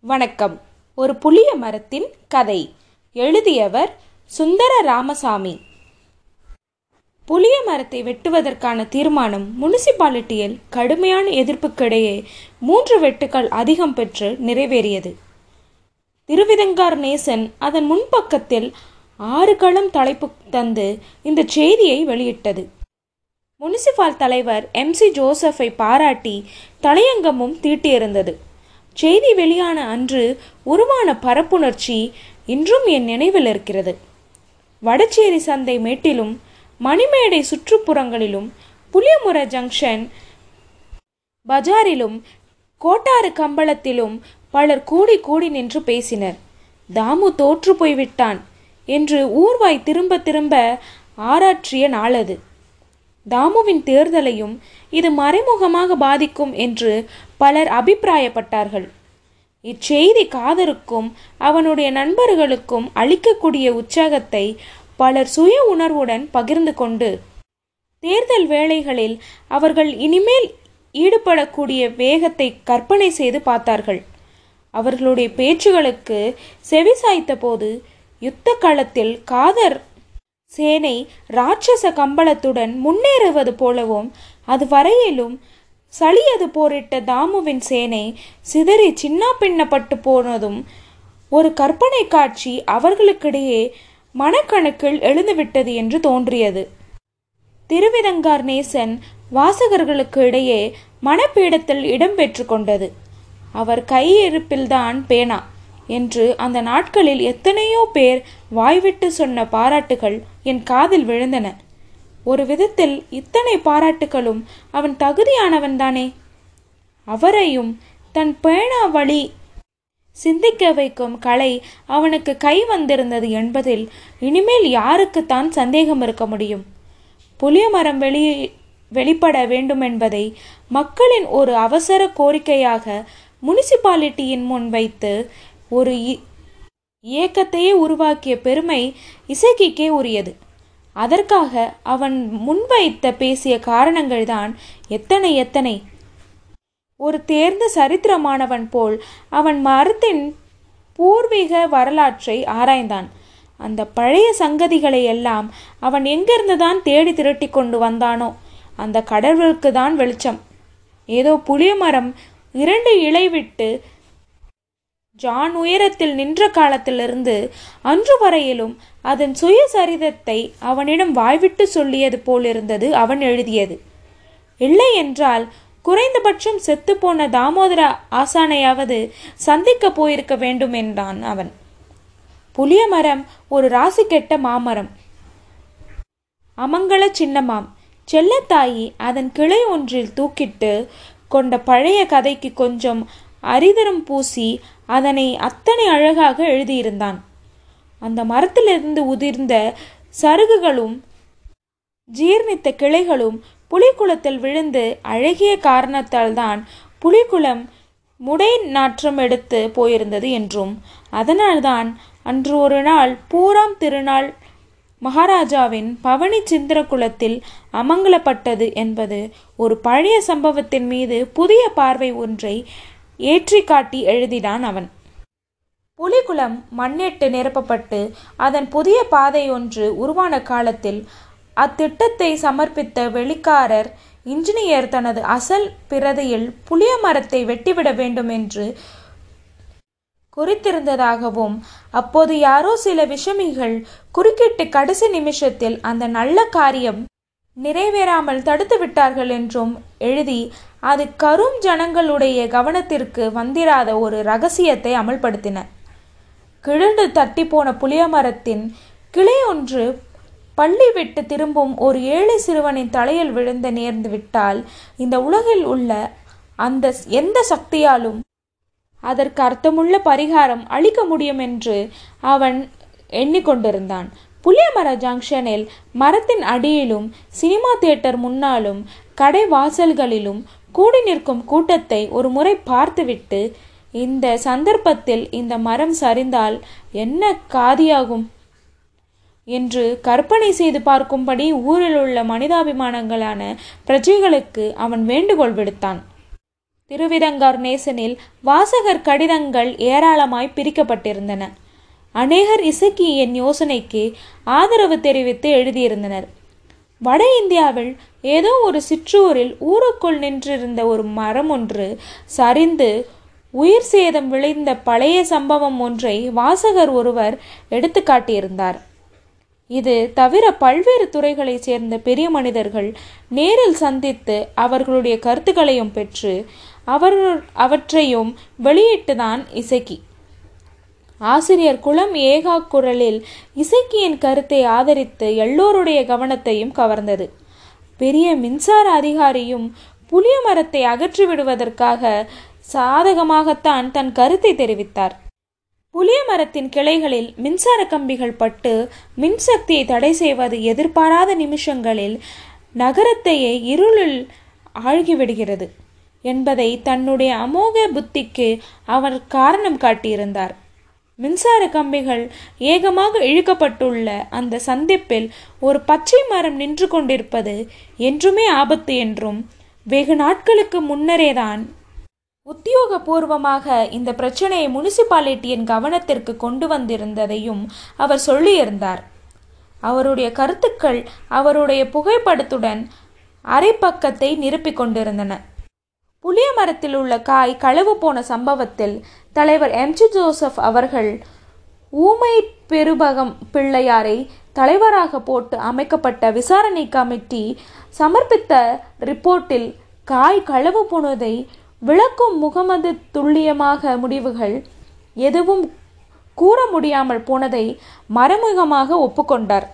வணக்கம். ஒரு புளிய மரத்தின் கதை. எழுதியவர் சுந்தர ராமசாமி புளிய மரத்தை வெட்டுவதற்கான தீர்மானம் முனிசிபாலிட்டியில் கடுமையான எதிர்ப்புக்கிடையே மூன்று வெட்டுக்கள் அதிகம் பெற்று நிறைவேறியது. திருவிதங்கார் நேசன் அதன் முன்பக்கத்தில் ஆறு களம் தலைப்பு தந்து இந்த செய்தியை வெளியிட்டது. முனிசிபால் தலைவர் எம் சி ஜோசஃபை பாராட்டி தலையங்கமும் தீட்டியிருந்தது. செய்தி வெளியான அன்று உருவான பரப்புணர்ச்சி இன்றும் என் நினைவில் இருக்கிறது. வடச்சேரி சந்தை மேட்டிலும் மணிமேடை சுற்றுப்புறங்களிலும் புளியமுற ஜங்ஷன் பஜாரிலும் கோட்டாறு கம்பளத்திலும் பலர் கூடி கூடி நின்று பேசினர். தாமு தோற்று போய்விட்டான் என்று ஊர்வாய் திரும்ப திரும்ப ஆராற்றிய நாளது. தாமுவின் தேர்தலையும் இது மறைமுகமாக பாதிக்கும் என்று பலர் அபிப்பிராயப்பட்டார்கள். இச்செய்தி காதருக்கும் அவனுடைய நண்பர்களுக்கும் அளிக்கக்கூடிய உற்சாகத்தை பலர் சுய உணர்வுடன் பகிர்ந்து கொண்டு தேர்தல் வேளைகளில் அவர்கள் இனிமேல் ஈடுபடக்கூடிய வேகத்தை கற்பனை செய்து பார்த்தார்கள். அவர்களுடைய பேச்சுகளுக்கு செவிசாய்த்த போது யுத்த களத்தில் காதர் சேனை ராட்சச கம்பளத்துடன் முன்னேறுவது போலவும் அது வரையிலும் சளியது போரிட்ட தாமுவின் சேனை சிதறி சின்ன பின்னப்பட்டு போனதும் ஒரு கற்பனை காட்சி அவர்களுக்கிடையே மனக்கணக்கில் எழுந்துவிட்டது என்று தோன்றியது. திருவிதங்கார் நேசன் வாசகர்களுக்கு இடையே மனப்பீடத்தில் இடம் பெற்று கொண்டது. அவர் கையிருப்பில்தான் பேனா. என்று அந்த நாட்களில் எத்தனையோ பேர் வாய்விட்டு சொன்ன பாராட்டுகள் என் காதில் விழுந்தன. ஒரு விதத்தில் இத்தனை பாராட்டுகளும் அவன் தகுதியானவன்தானே அவரையும் தன் பேணா வழி சிந்திக்க வைக்கும் கலை அவனுக்கு கை வந்திருந்தது என்பதில் இனிமேல் யாருக்குத்தான் சந்தேகம் இருக்க முடியும். புளிய மரம் வெளிப்பட வேண்டுமென்பதை மக்களின் ஒரு அவசர கோரிக்கையாக முனிசிபாலிட்டியின் முன் வைத்து ஒரு இயக்கத்தையே உருவாக்கிய பெருமை இசைக்கிக்கே உரியது. அதற்காக அவன் முன்வைத்த பேசிய காரணங்கள்தான் எத்தனை எத்தனை. ஒரு தேர்ந்த சரித்திரமானவன் போல் அவன் மரத்தின் பூர்வீக வரலாற்றை ஆராய்ந்தான். அந்த பழைய சங்கதிகளை எல்லாம் அவன் எங்கிருந்துதான் தேடி திரட்டி கொண்டு வந்தானோ அந்த கடவுளுக்கு தான் வெளிச்சம். ஏதோ புளிய மரம் இரண்டு இலை விட்டு ஜான் உயரத்தில் நின்ற காலத்திலிருந்து அன்று வரையிலும் அதன் சுயசரிதத்தை அவனிடம் வாய்விட்டு சொல்லியது போலிருந்தது அவன் எழுதியது. இல்லை என்றால் குறைந்தபட்சம் செத்துப்போன தாமோதர ஆசானையாவது சந்திக்க போயிருக்க வேண்டும் என்றான் அவன். புளிய மரம் ஒரு ராசி கெட்ட மாமரம். அமங்கல சின்னமாம். செல்லத்தாயி அதன் கிளை ஒன்றில் தூக்கிட்டு கொண்ட பழைய கதைக்கு கொஞ்சம் அரிதரம் பூசி அதனை அத்தனை அழகாக எழுதியிருந்தான். அந்த மரத்திலிருந்து உதிர்ந்த சருகுகளும் ஜீர்ணித்த கிளைகளும் புலிக்குளத்தில் விழுந்து அழகிய காரணத்தால் தான் புலிக்குளம் முடை நாற்றம் எடுத்து போயிருந்தது என்றும் அதனால்தான் அன்று ஒரு நாள் பூராம் திருநாள் மகாராஜாவின் பவனி சிந்திரகுலத்தில் அமங்கலப்பட்டது என்பது ஒரு பழைய சம்பவத்தின் மீது புதிய பார்வை ஒன்றை ஏற்றி காட்டி எழுதினான் அவன். புலிகுளம் மண்ணிட்டு நிரப்பப்பட்டு அதன் புதிய பாதை ஒன்று உருவான காலத்தில் அத்திட்டத்தை சமர்ப்பித்த வெளிக்காரர் இன்ஜினியர் தனது அசல் பிரதியில் புளிய மரத்தை வெட்டிவிட வேண்டும் என்று குறித்திருந்ததாகவும் அப்போது யாரோ சில விஷமிகள் குறுக்கிட்டு கடைசி நிமிஷத்தில் அந்த நல்ல காரியம் நிறைவேறாமல் தடுத்து விட்டார்கள் என்றும் எழுதி அது கரும் ஜனங்களுடைய கவனத்திற்கு வந்திராத ஒரு ரகசியத்தை அமல்படுத்தின. கிழண்டு தட்டி போன புளியமரத்தின் கிளை ஒன்று பள்ளி விட்டு திரும்பும் ஒரு ஏழை சிறுவனின் தலையில் விழுந்த நேர்ந்து விட்டால் இந்த உலகில் உள்ள அந்த எந்த சக்தியாலும் அதற்கு அர்த்தமுள்ள பரிகாரம் அளிக்க முடியும் என்று அவன் எண்ணிக்கொண்டிருந்தான். புளியமர ஜங்ஷனில் மரத்தின் அடியிலும் சினிமா தியேட்டர் முன்னாலும் கடை வாசல்களிலும் கூடி நிற்கும் கூட்டத்தை ஒரு முறை பார்த்துவிட்டு இந்த சந்தர்ப்பத்தில் இந்த மரம் சரிந்தால் என்ன காதியாகும்? என்று கற்பனை செய்து பார்க்கும்படி ஊரில் உள்ள மனிதாபிமானங்களான பிரஜைகளுக்கு அவன் வேண்டுகோள் விடுத்தான். திருவிதங்கார் நேசனில் வாசகர் கடிதங்கள் ஏராளமாய் பிரிக்கப்பட்டிருந்தன. அநேகர் இசக்கியின் யோசனைக்கு ஆதரவு தெரிவித்து எழுதியிருந்தனர். வட இந்தியாவில் ஏதோ ஒரு சிற்றூரில் ஊருக்குள் நின்றிருந்த ஒரு மரம் ஒன்று சரிந்து உயிர் சேதம் விளைந்த பழைய சம்பவம் ஒன்றை வாசகர் ஒருவர் எடுத்து காட்டியிருந்தார். இது தவிர பல்வேறு துறைகளைச் சேர்ந்த பெரிய மனிதர்கள் நேரில் சந்தித்து அவர்களுடைய கருத்துக்களையும் பெற்று அவர் அவற்றையும் வெளியிட்டுதான் இசக்கி. ஆசிரியர் குளம் ஏகா குரலில் இசைக்கியின் கருத்தை ஆதரித்து எல்லோருடைய கவனத்தையும் கவர்ந்தது. பெரிய மின்சார அதிகாரியும் புளிய மரத்தை அகற்றி விடுவதற்காக சாதகமாகத்தான் தன் கருத்தை தெரிவித்தார். புளிய மரத்தின் கிளைகளில் மின்சார கம்பிகள் பட்டு மின்சக்தியை தடை செய்வது எதிர்பாராத நிமிஷங்களில் நகரத்தையே இருளில் ஆழ்கிவிடுகிறது என்பதை தன்னுடைய அமோக புத்திக்கு அவர் காரணம் காட்டியிருந்தார். மின்சார கம்பிகள் ஏகமாக இழுக்கப்பட்டுள்ள அந்த சந்திப்பில் ஒரு பச்சை மரம் நின்று கொண்டிருப்பது என்றுமே ஆபத்து என்றும் வெகு நாட்களுக்கு முன்னரேதான் உத்தியோகபூர்வமாக இந்த பிரச்சனையை முனிசிபாலிட்டியின் கவனத்திற்கு கொண்டு வந்திருந்ததையும் அவர் சொல்லியிருந்தார். அவருடைய கருத்துக்கள் அவருடைய புகைப்படத்துடன் அரைப்பக்கத்தை நிரப்பிக் கொண்டிருந்தன. புளிய மரத்தில் உள்ள காய் களவு போன சம்பவத்தில் தலைவர் எம்ஜி ஜோசப் அவர்கள் ஊமை பெருபகம் பிள்ளையாரை தலைவராக போட்டு அமைக்கப்பட்ட விசாரணை கமிட்டி சமர்ப்பித்த ரிப்போர்ட்டில் காய் களவு போனதை விளக்கும் முகமது துல்லியமாக முடிவுகள் எதுவும் கூற முடியாமல் போனதை மறைமுகமாக ஒப்புக்கொண்டார்.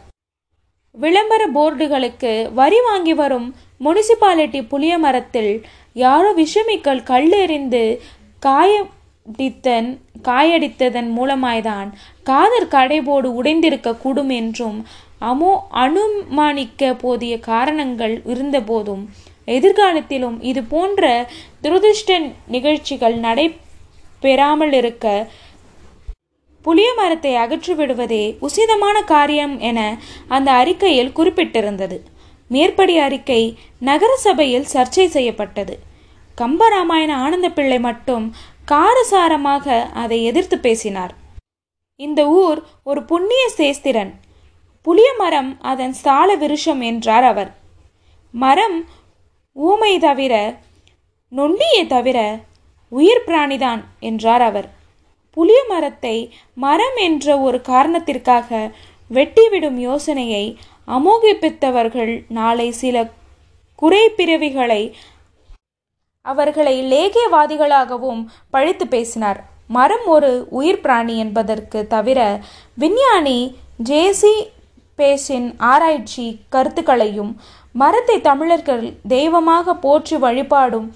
விளம்பர போர்டுகளுக்கு வரி வாங்கி வரும் முனிசிபாலிட்டி புளிய மரத்தில் யாரோ விஷமிக்கல் கல்லெறிந்து காயடித்தன் காயடித்ததன் மூலமாய்தான் காதர் கடைபோடு உடைந்திருக்க கூடும் என்றும் அமோ அனுமானிக்க போதிய காரணங்கள் இருந்தபோதும் எதிர்காலத்திலும் இது போன்ற துரதிருஷ்ட நிகழ்ச்சிகள் நடைபெறாமல் இருக்க புளிய மரத்தை அகற்றிவிடுவதே உசிதமான காரியம் என அந்த அறிக்கையில் குறிப்பிட்டிருந்தது. மேற்படி அறிக்கை நகர சபையில் சர்ச்சை செய்யப்பட்டது. கம்பராமாயண ஆனந்த பிள்ளை மட்டும் காரசாரமாக அதை எதிர்த்து பேசினார். இந்த ஊர் ஒரு புண்ணிய சேஸ்திரன். புளிய மரம் அதன் ஸ்தால விருஷம் என்றார் அவர். மரம் ஊமை தவிர நொண்டியை தவிர உயிர் பிராணிதான் என்றார் அவர். புளிய மரத்தை மரம் என்ற ஒரு காரணத்திற்காக வெட்டிவிடும் யோசனையை அமோகிப்பித்தவர்கள் நாளை சில குறைப்பிறவிகளை அவர்களை லேகியவாதிகளாகவும் பழித்து பேசினார். மரம் ஒரு உயிர் பிராணி என்பதற்கு தவிர விஞ்ஞானி ஜேசி பேஷின் ஆராய்ச்சி கருத்துக்களையும் மரத்தை தமிழர்கள் தெய்வமாக போற்றி வழிபாடும்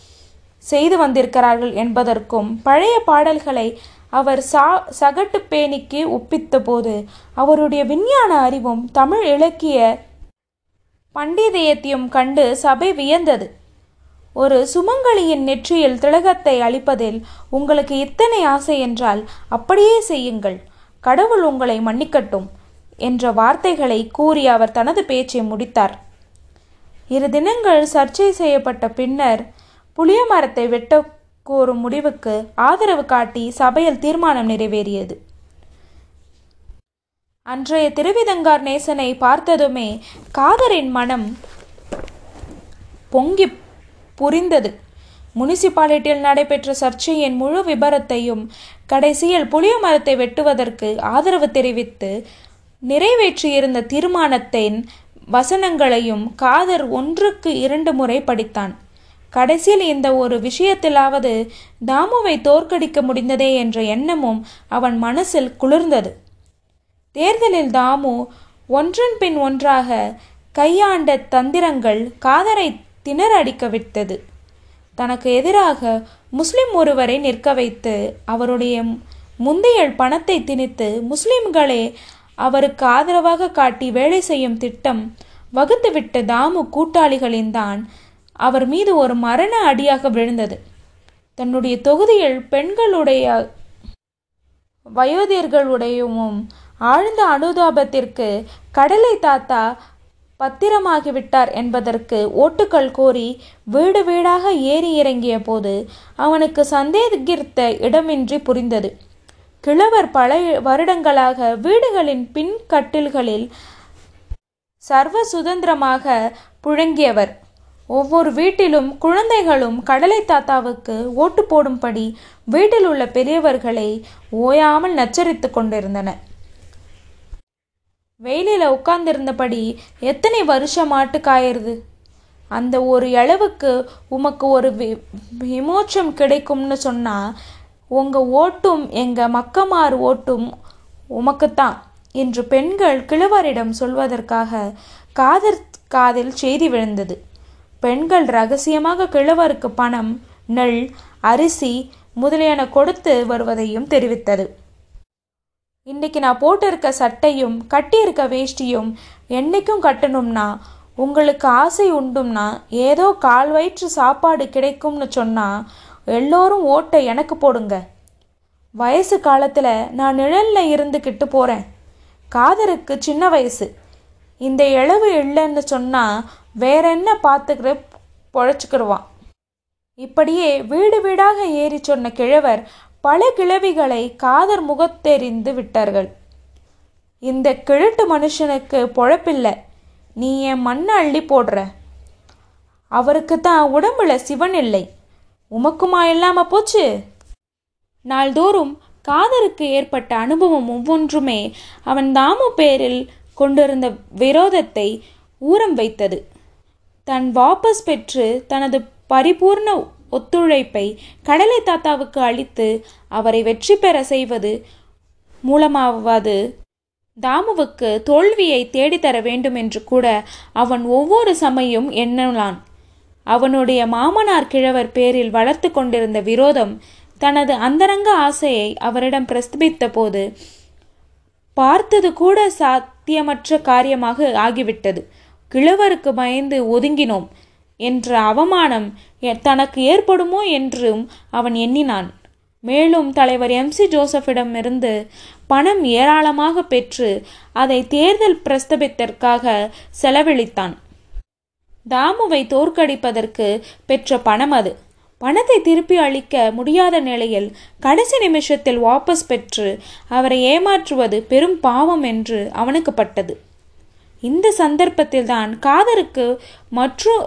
செய்து வந்திருக்கிறார்கள் என்பதற்கும் பழைய பாடல்களை அவர் சா சகட்டு பேணிக்கு ஒப்பித்தபோது அவருடைய விஞ்ஞான அறிவும் தமிழ் இலக்கிய பண்டிதயத்தையும் கண்டு சபை வியந்தது. ஒரு சுமங்கலியின் நெற்றியில் திலகத்தை அளிப்பதில் உங்களுக்கு இத்தனை ஆசை என்றால் அப்படியே செய்யுங்கள். கடவுள் உங்களை மன்னிக்கட்டும் என்ற வார்த்தைகளை கூறி அவர் தனது பேச்சை முடித்தார். இரு தினங்கள் சர்ச்சை செய்யப்பட்ட பின்னர் புளிய மரத்தை வெட்ட கோரும் முடிவுக்கு ஆதரவு காட்டி சபையில் தீர்மானம் நிறைவேறியது. அன்றைய திருவிதங்கார் நேசனை பார்த்ததுமே காதரின் மனம் பொங்கி புரிந்தது. முனிசிபாலிட்டியில் நடைபெற்ற சர்ச்சையின் முழு விபரத்தையும் கடைசியில் புளிய மரத்தை வெட்டுவதற்கு ஆதரவு தெரிவித்து நிறைவேற்றியிருந்த தீர்மானத்தின் வசனங்களையும் காதர் ஒன்றுக்கு இரண்டு முறை படித்தான். கடைசியில் இந்த ஒரு விஷயத்திலாவது தாமுவை தோற்கடிக்க முடிந்ததே என்ற எண்ணமும் அவன் மனசில் குளிர்ந்தது. தேர்தலில் தாமு ஒன்றன் பின் ஒன்றாக கையாண்ட தந்திரங்கள் காதரை திணறடிக்க விட்டது. தனக்கு எதிராக முஸ்லிம் ஒருவரை நிற்க வைத்து அவருடைய முந்தைய பணத்தை திணித்து முஸ்லிம்களே அவருக்கு ஆதரவாக காட்டி வேலை செய்யும் திட்டம் வகுத்துவிட்ட தாமு கூட்டாளிகளின் தான் அவர் மீது ஒரு மரண அடியாக விழுந்தது. தன்னுடைய தொகுதியில் பெண்களுடைய வயோதியர்களுடையவும் ஆழ்ந்த அனுதாபத்திற்கு கடலை தாத்தா பத்திரமாகிவிட்டார் என்பதற்கு ஓட்டுக்கள் கோரி வீடு வீடாக ஏறி இறங்கிய போது அவனுக்கு சந்தேகித்த இடமின்றி புரிந்தது. கிழவர் பல வருடங்களாக வீடுகளின் பின் கட்டில்களில் சர்வ சுதந்திரமாக புழங்கியவர். ஒவ்வொரு வீட்டிலும் குழந்தைகளும் கடலை தாத்தாவுக்கு ஓட்டு போடும்படி வீட்டில் உள்ள பெரியவர்களை ஓயாமல் நச்சரித்து கொண்டிருந்தன வெயிலில் உட்கார்ந்திருந்தபடி எத்தனை வருஷம் காயிருது அந்த ஒரு அளவுக்கு உமக்கு ஒரு விமோச்சம் கிடைக்கும்னு சொன்னால் உங்கள் ஓட்டும் எங்கள் மக்கமார் ஓட்டும் உமக்குத்தான் என்று பெண்கள் கிழவரிடம் சொல்வதற்காக காதர் காதில் செய்தி விழுந்தது. பெண்கள் ரகசியமாக கிழவருக்கு பணம் நெல் அரிசி முதலியன கொடுத்து வருவதையும் தெரிவித்தது. இன்னைக்கு நான் போட்டிருக்க சட்டையும் கட்டியிருக்க வேஷ்டியும் என்னைக்கும் கட்டணும்னா உங்களுக்கு ஆசை உண்டும்னா ஏதோ கால் வயிற்று சாப்பாடு கிடைக்கும்னு சொன்னால் எல்லோரும் ஓட்டை எனக்கு போடுங்க. வயசு காலத்தில் நான் நிழலில் இருந்துக்கிட்டு போகிறேன் காதருக்கு சின்ன வயசு. இந்த இளவு இல்லைன்னு சொன்னால் வேற என்ன பார்த்துக்கிற பொழைச்சிக்கிடுவான். இப்படியே வீடு வீடாக ஏறி சொன்ன கிழவர் பல கிழவிகளை காதர் முகத்தெறிந்து விட்டார்கள். இந்த கிழட்டு மனுஷனுக்கு பொழப்பில்லை. நீ என் மண்ணை அள்ளி போடுற. அவருக்கு தான் உடம்புல சிவன் இல்லை. உமக்குமா இல்லாம போச்சு? நாள்தோறும் காதருக்கு ஏற்பட்ட அனுபவம் ஒவ்வொன்றுமே அவன் தாமு பேரில் கொண்டிருந்த விரோதத்தை ஊரம் வைத்தது. தன் வாபஸ் பெற்று தனது பரிபூர்ண ஒத்துழைப்பை கடலை தாத்தாவுக்கு அளித்து அவரை வெற்றி பெற செய்வது மூலமாவது தாமுவுக்கு தோல்வியை தேடித்தர வேண்டும் என்று கூட அவன் ஒவ்வொரு சமயம் எண்ணலான் அவனுடைய மாமனார் கிழவர் பேரில் வளர்த்து கொண்டிருந்த விரோதம் தனது அந்தரங்க ஆசையை அவரிடம் பிரஸ்தபித்த போது பார்த்தது கூட சாத்தியமற்ற காரியமாக ஆகிவிட்டது. கிழவருக்கு பயந்து ஒதுங்கினோம். என்ற அவமானம் தனக்கு ஏற்படுமோ என்றும் அவன் எண்ணினான். மேலும் தலைவர் எம். சி. ஜோசப்பிடமிருந்து பணம் ஏராளமாக பெற்று அதை தேர்தல் பிரஸ்தபித்திற்காக செலவழித்தான். தாமுவை தோற்கடிப்பதற்கு பெற்ற பணம் அது. பணத்தை திருப்பி அளிக்க முடியாத நிலையில் கடைசி நிமிஷத்தில் வாபஸ் பெற்று அவரை ஏமாற்றுவது பெரும் பாவம் என்று அவனுக்கு பட்டது. இந்த சந்தர்ப்பத்தில்தான் காதருக்கு மற்றும்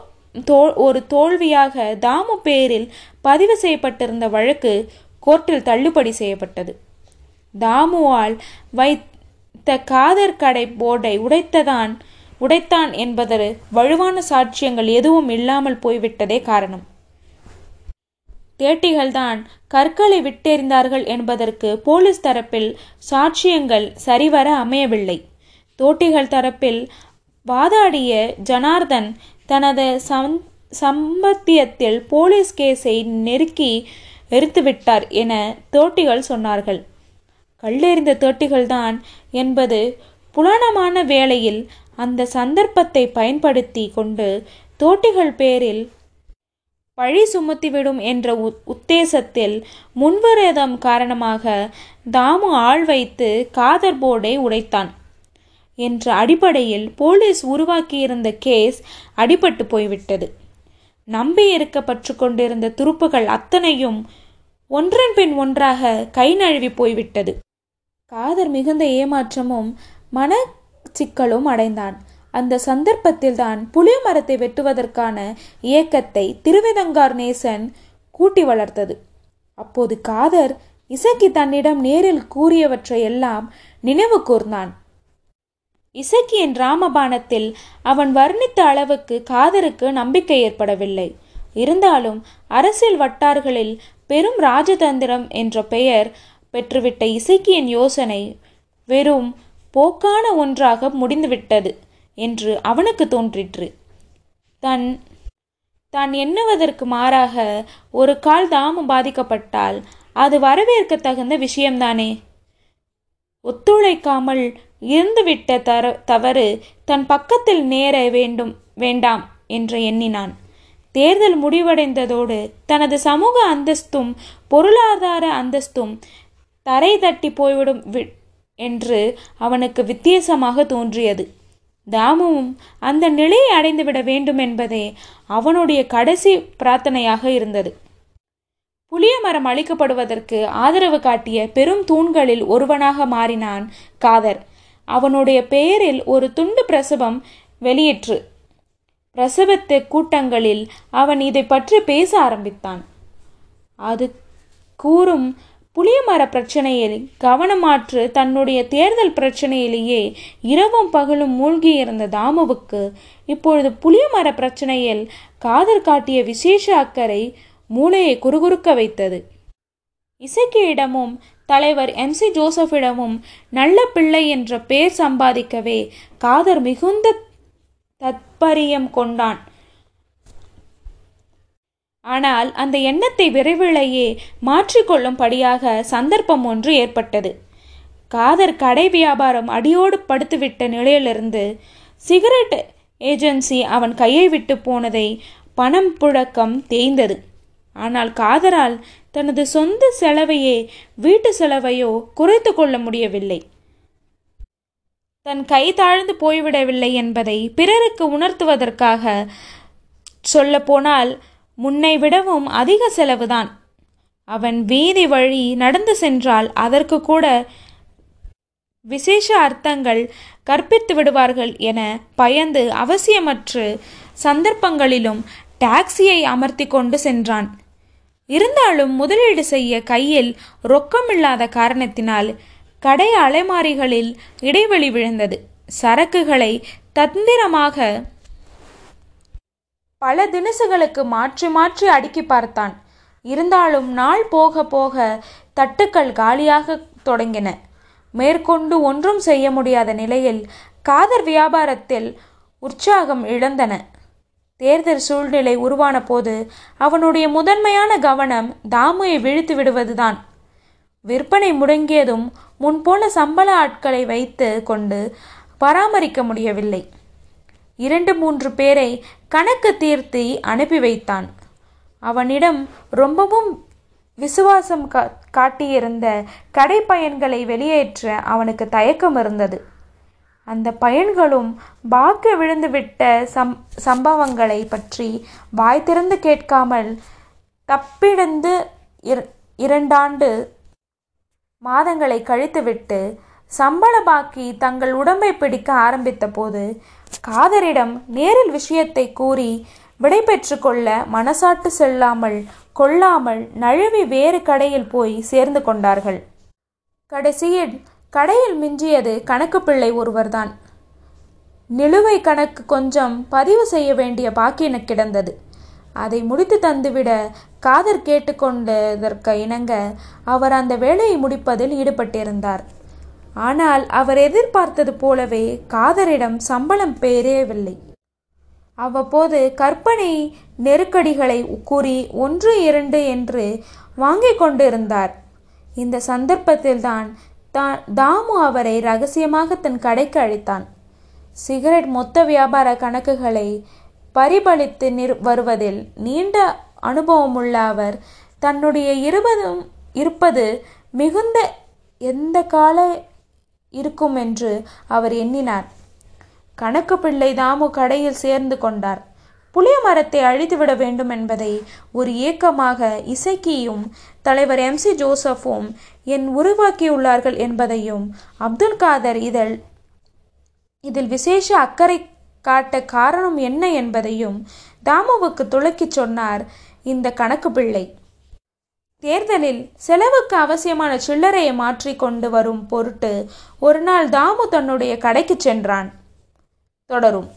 தோ ஒரு தோல்வியாக தாமு பேரில் பதிவு செய்யப்பட்டிருந்த வழக்கு கோர்ட்டில் தள்ளுபடி செய்யப்பட்டது. தாமுவால் வைத்த காதர் கடை போர்டை உடைத்ததான் உடைத்தான் என்பதற்கு வலுவான சாட்சியங்கள் எதுவும் இல்லாமல் போய்விட்டதே காரணம். தேட்டிகள்தான் கற்களை விட்டெறிந்தார்கள் என்பதற்கு போலீஸ் தரப்பில் சாட்சியங்கள் சரிவர அமையவில்லை. தோட்டிகள் தரப்பில் வாதாடிய ஜனார்தன் தனது சம் சம்பத்தியத்தில் போலீஸ் கேஸை நெருக்கி எரித்துவிட்டார் என தோட்டிகள் சொன்னார்கள். கல்லெறிந்த தோட்டிகள்தான் என்பது புலனமான வேளையில் அந்த சந்தர்ப்பத்தை பயன்படுத்தி கொண்டு தோட்டிகள் பேரில் பழி சுமத்திவிடும் என்ற உத்தேசத்தில் முன்வரதம் காரணமாக தாமு ஆள் வைத்து காதர் போர்டை உடைத்தான். என்ற அடிப்படையில் போலீஸ் உருவாக்கியிருந்த கேஸ் அடிபட்டு போய்விட்டது. நம்பி இருக்கப்பட்டு கொண்டிருந்த துருப்புகள் அத்தனையும் ஒன்றன் பின் ஒன்றாக கை நழுவி போய்விட்டது. காதர் மிகுந்த ஏமாற்றமும் மன சிக்கலும் அடைந்தான். அந்த சந்தர்ப்பத்தில் தான் புளிய மரத்தை வெட்டுவதற்கான இயக்கத்தை திருவிதங்கார் நேசன் கூட்டி வளர்த்தது. அப்போது காதர் இசக்கி தன்னிடம் நேரில் கூறியவற்றை எல்லாம் நினைவு கூர்ந்தான். இசக்கியின் ராமபானத்தில் அவன் வர்ணித்த அளவுக்கு காதருக்கு நம்பிக்கை ஏற்படவில்லை. இருந்தாலும் அரசியல் வட்டார்களில் பெரும் ராஜதந்திரம் என்ற பெயர் பெற்றுவிட்ட இசக்கியின் யோசனை வெறும் போக்கான ஒன்றாக முடிந்துவிட்டது என்று அவனுக்கு தோன்றிற்று. தன் தான் எண்ணுவதற்கு மாறாக ஒரு கால் தாமம் பாதிக்கப்பட்டால் அது வரவேற்க தகுந்த விஷயம்தானே? ஒத்துழைக்காமல் இருந்துவிட்ட தர தவறு தன் பக்கத்தில் நேர வேண்டும் வேண்டாம் என்று எண்ணினான். தேர்தல் முடிவடைந்ததோடு தனது சமூக அந்தஸ்தும் பொருளாதார அந்தஸ்தும் தரை தட்டி போய்விடும் என்று அவனுக்கு வித்தியாசமாக தோன்றியது. தாமுவும் அந்த நிலையை அடைந்துவிட வேண்டும் என்பதே அவனுடைய கடைசி பிரார்த்தனையாக இருந்தது. புளிய மரம் அழிக்கப்படுவதற்கு ஆதரவு காட்டிய பெரும் தூண்களில் ஒருவனாக மாறினான் காதர். அவனுடைய பெயரில் ஒரு துண்டு பிரசவம் வெளியேற்று. பிரசவத்து கூட்டங்களில் அவன் இதை பற்றி பேச ஆரம்பித்தான். அது கூறும் புளியமர பிரச்சனையில் கவனமாற்று தன்னுடைய தேர்தல் பிரச்சனையிலேயே இரவும் பகலும் மூழ்கி இருந்த தாமுவுக்கு இப்பொழுது புளியமர பிரச்சனையில் காதல் காட்டிய விசேஷ அக்கறை மூளையை குறுகுறுக்க வைத்தது. இசைக்கியிடமும் தலைவர் எம் சி ஜோசஃபிடமும் நல்ல பிள்ளை என்ற பெயர் சம்பாதிக்கவே காதர் மிகுந்த தத்பரியம் கொண்டான். ஆனால் அந்த எண்ணத்தை விரைவிலேயே மாற்றிக்கொள்ளும்படியாக சந்தர்ப்பம் ஒன்று ஏற்பட்டது. காதர் கடை வியாபாரம் அடியோடு படுத்துவிட்ட நிலையிலிருந்து சிகரெட் ஏஜென்சி அவன் கையை விட்டு போனதை பணம் புழக்கம் தேய்ந்தது. ஆனால் காதரால் தனது சொந்த செலவையே வீட்டு செலவையோ குறைத்து கொள்ள முடியவில்லை. தன் கை தாழ்ந்து போய்விடவில்லை என்பதை பிறருக்கு உணர்த்துவதற்காக சொல்லப்போனால் முன்னை விடவும் அதிக செலவுதான். அவன் வீதி வழி நடந்து சென்றால் அதற்கு கூட விசேஷ அர்த்தங்கள் கற்பித்து விடுவார்கள் என பயந்து அவசியமற்று சந்தர்ப்பங்களிலும் டாக்ஸியை அமர்த்தி கொண்டு சென்றான். இருந்தாலும் முதலீடு செய்ய கையில் ரொக்கமில்லாத காரணத்தினால் கடை அலைமாரிகளில் இடைவெளி விழுந்தது. சரக்குகளை தந்திரமாக பல தினசுகளுக்கு மாற்றி மாற்றி அடுக்கி பார்த்தான். இருந்தாலும் நாள் போக போக தட்டுக்கள் காலியாக தொடங்கின. மேற்கொண்டு ஒன்றும் செய்ய முடியாத நிலையில் காதர் வியாபாரத்தில் உற்சாகம் இழந்தன. தேர்தல் சூழ்நிலை உருவான போது அவனுடைய முதன்மையான கவனம் தாமுயை வீழ்த்து விடுவதுதான். விற்பனை முடங்கியதும் முன்போல சம்பள ஆட்களை வைத்து கொண்டு பராமரிக்க முடியவில்லை. இரண்டு மூன்று பேரை கணக்கு தீர்த்தி அனுப்பி வைத்தான். அவனிடம் ரொம்பவும் விசுவாசம் கா காட்டியிருந்த கடை பயன்களை வெளியேற்ற அவனுக்கு தயக்கம் இருந்தது. அந்த பயன்களும் பாக்கு விழுந்துவிட்ட சம் சம்பவங்களை பற்றி வாய் திறந்து கேட்காமல் தப்பிடந்து இர இரண்டாண்டு மாதங்களை கழித்துவிட்டு சம்பள பாக்கி தங்கள் உடம்பை பிடிக்க ஆரம்பித்த போது காதரிடம் நேரில் விஷயத்தை கூறி விடை கொள்ள மனசாட்டு செல்லாமல் கொள்ளாமல் நழுவி வேறு கடையில் போய் சேர்ந்து கொண்டார்கள். கடைசியில் கடையில் மிஞ்சியது கணக்கு பிள்ளை ஒருவர்தான். நிலுவை கணக்கு கொஞ்சம் பதிவு செய்ய வேண்டிய பாக்கின கிடந்தது. அதை முடித்து தந்துவிட காதர் கேட்டுக்கொண்டதற்கு இணங்க அவர் அந்த வேலையை முடிப்பதில் ஈடுபட்டிருந்தார். ஆனால் அவர் எதிர்பார்த்தது போலவே காதரிடம் சம்பளம் பெறவில்லை அவ்வப்போது கற்பனை நெருக்கடிகளை கூறி ஒன்று இரண்டு என்று வாங்கிக் கொண்டிருந்தார். இந்த சந்தர்ப்பத்தில்தான் தான் தாமு அவரை ரகசியமாக தன் கடைக்கு அழைத்தான். சிகரெட் மொத்த வியாபார கணக்குகளை பரிபலித்து நிர் வருவதில் நீண்ட அனுபவமுள்ள அவர் தன்னுடைய இருபதும் இருப்பது மிகுந்த எந்த கால இருக்கும் என்று அவர் எண்ணினார். கணக்கு பிள்ளை தாமு கடையில் சேர்ந்து கொண்டார். புளிய மரத்தை அழித்துவிட வேண்டும் என்பதை ஒரு இயக்கமாக இசைக்கியும் தலைவர் எம் சி ஜோசப்பும் என் உருவாக்கியுள்ளார்கள் என்பதையும் அப்துல் காதர் இதழ் இதில் விசேஷ அக்கறை காட்ட காரணம் என்ன என்பதையும் தாமுவுக்கு துளக்கிச் சொன்னார் இந்த கணக்கு பிள்ளை. தேர்தலில் செலவுக்கு அவசியமான சில்லறையை மாற்றி கொண்டு வரும் பொருட்டு ஒரு நாள் தாமு தன்னுடைய கடைக்கு சென்றான். தொடரும்.